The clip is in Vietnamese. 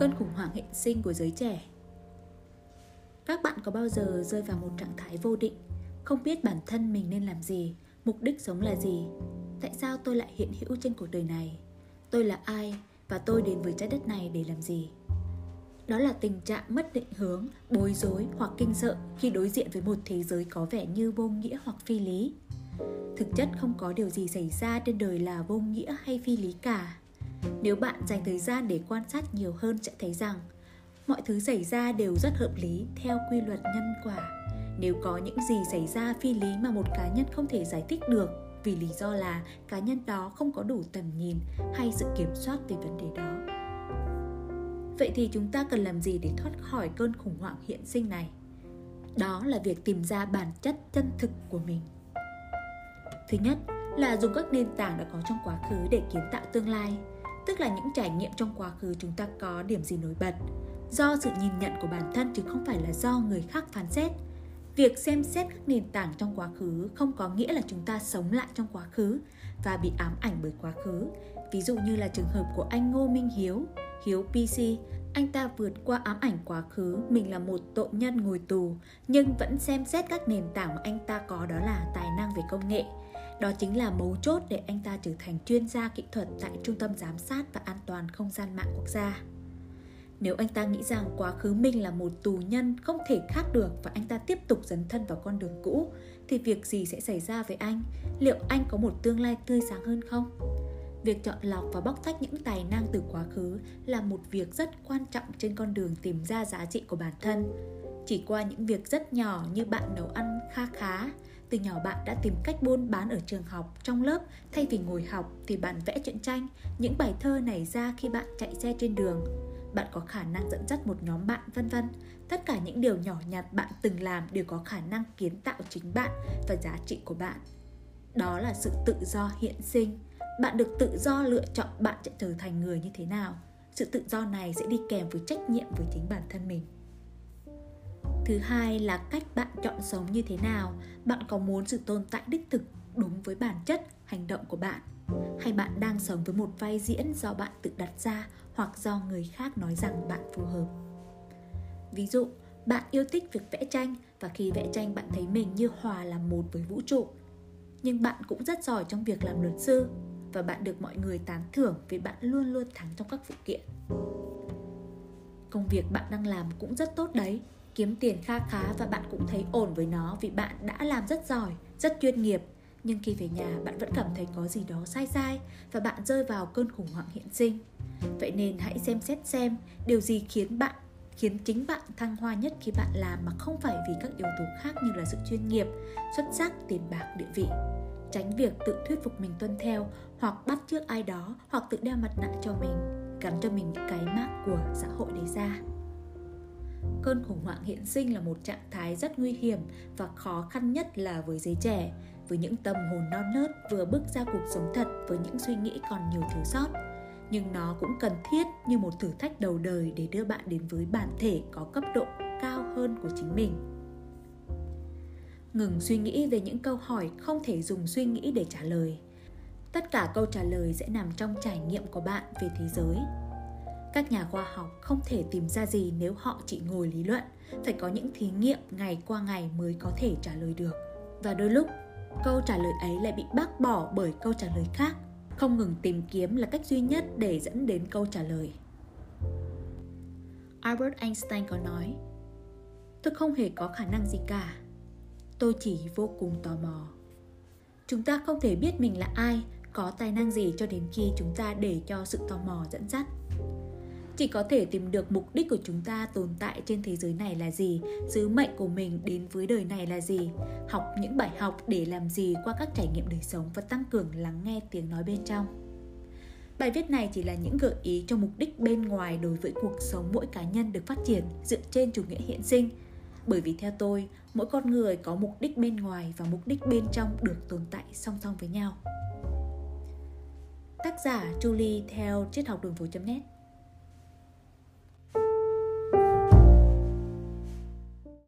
Cơn khủng hoảng hệ sinh của giới trẻ Các bạn có bao giờ rơi vào một trạng thái vô định, không biết bản thân mình nên làm gì, mục đích sống là gì? Tại sao tôi lại hiện hữu trên cuộc đời này? Tôi là ai và tôi đến với trái đất này để làm gì? Đó là tình trạng mất định hướng, bối rối hoặc kinh sợ khi đối diện với một thế giới có vẻ như vô nghĩa hoặc phi lý. Thực chất không có điều gì xảy ra trên đời là vô nghĩa hay phi lý cả. Nếu bạn dành thời gian để quan sát nhiều hơn sẽ thấy rằng mọi thứ xảy ra đều rất hợp lý theo quy luật nhân quả. Nếu có những gì xảy ra phi lý mà một cá nhân không thể giải thích được vì lý do là cá nhân đó không có đủ tầm nhìn hay sự kiểm soát về vấn đề đó. Vậy thì chúng ta cần làm gì để thoát khỏi cơn khủng hoảng hiện sinh này? Đó là việc tìm ra bản chất chân thực của mình. Thứ nhất là dùng các nền tảng đã có trong quá khứ để kiến tạo tương lai, tức là những trải nghiệm trong quá khứ chúng ta có điểm gì nổi bật, do sự nhìn nhận của bản thân chứ không phải là do người khác phán xét. Việc xem xét các nền tảng trong quá khứ không có nghĩa là chúng ta sống lại trong quá khứ và bị ám ảnh bởi quá khứ. Ví dụ như là trường hợp của anh Ngô Minh Hiếu, Hiếu PC, anh ta vượt qua ám ảnh quá khứ mình là một tội nhân ngồi tù nhưng vẫn xem xét các nền tảng mà anh ta có đó là tài năng về công nghệ đó chính là mấu chốt để anh ta trở thành chuyên gia kỹ thuật tại Trung tâm Giám sát và An toàn Không gian mạng quốc gia. Nếu anh ta nghĩ rằng quá khứ mình là một tù nhân không thể khác được và anh ta tiếp tục dấn thân vào con đường cũ, thì việc gì sẽ xảy ra với anh? Liệu anh có một tương lai tươi sáng hơn không? Việc chọn lọc và bóc tách những tài năng từ quá khứ là một việc rất quan trọng trên con đường tìm ra giá trị của bản thân. Chỉ qua những việc rất nhỏ như bạn nấu ăn kha khá, từ nhỏ bạn đã tìm cách buôn bán ở trường học, trong lớp. Thay vì ngồi học thì bạn vẽ truyện tranh. Những bài thơ nảy ra khi bạn chạy xe trên đường. Bạn có khả năng dẫn dắt một nhóm bạn vân vân. Tất cả những điều nhỏ nhặt bạn từng làm đều có khả năng kiến tạo chính bạn và giá trị của bạn. Đó là sự tự do hiện sinh. Bạn được tự do lựa chọn bạn sẽ trở thành người như thế nào. Sự tự do này sẽ đi kèm với trách nhiệm với chính bản thân mình thứ hai là cách bạn chọn sống như thế nào. Bạn có muốn sự tồn tại đích thực đúng với bản chất, hành động của bạn? Hay bạn đang sống với một vai diễn do bạn tự đặt ra hoặc do người khác nói rằng bạn phù hợp? Ví dụ, bạn yêu thích việc vẽ tranh và khi vẽ tranh bạn thấy mình như hòa làm một với vũ trụ. Nhưng bạn cũng rất giỏi trong việc làm luật sư và bạn được mọi người tán thưởng vì bạn luôn luôn thắng trong các vụ kiện. Công việc bạn đang làm cũng rất tốt đấy kiếm tiền kha khá và bạn cũng thấy ổn với nó vì bạn đã làm rất giỏi, rất chuyên nghiệp. Nhưng khi về nhà bạn vẫn cảm thấy có gì đó sai sai và bạn rơi vào cơn khủng hoảng hiện sinh. Vậy nên hãy xem xét xem điều gì khiến bạn khiến chính bạn thăng hoa nhất khi bạn làm mà không phải vì các yếu tố khác như là sự chuyên nghiệp, xuất sắc, tiền bạc, địa vị. Tránh việc tự thuyết phục mình tuân theo hoặc bắt chước ai đó hoặc tự đeo mặt nạ cho mình, gắn cho mình những cái mác của xã hội đấy ra. Cơn khủng hoảng hiện sinh là một trạng thái rất nguy hiểm và khó khăn nhất là với giới trẻ, với những tâm hồn non nớt vừa bước ra cuộc sống thật với những suy nghĩ còn nhiều thiếu sót. Nhưng nó cũng cần thiết như một thử thách đầu đời để đưa bạn đến với bản thể có cấp độ cao hơn của chính mình. Ngừng suy nghĩ về những câu hỏi không thể dùng suy nghĩ để trả lời. Tất cả câu trả lời sẽ nằm trong trải nghiệm của bạn về thế giới các nhà khoa học không thể tìm ra gì nếu họ chỉ ngồi lý luận. Phải có những thí nghiệm ngày qua ngày mới có thể trả lời được. Và đôi lúc, câu trả lời ấy lại bị bác bỏ bởi câu trả lời khác. Không ngừng tìm kiếm là cách duy nhất để dẫn đến câu trả lời. Albert einstein có nói, tôi không hề có khả năng gì cả. Tôi chỉ vô cùng tò mò. Chúng ta không thể biết mình là ai, có tài năng gì cho đến khi chúng ta để cho sự tò mò dẫn dắt chỉ có thể tìm được mục đích của chúng ta tồn tại trên thế giới này là gì sứ mệnh của mình đến với đời này là gì học những bài học để làm gì qua các trải nghiệm đời sống và tăng cường lắng nghe tiếng nói bên trong Bài viết này chỉ là những gợi ý cho mục đích bên ngoài đối với cuộc sống mỗi cá nhân được phát triển dựa trên chủ nghĩa hiện sinh. Bởi vì theo tôi, mỗi con người có mục đích bên ngoài và mục đích bên trong được tồn tại song song với nhau. Tác giả Julie theo triết học đường phố.net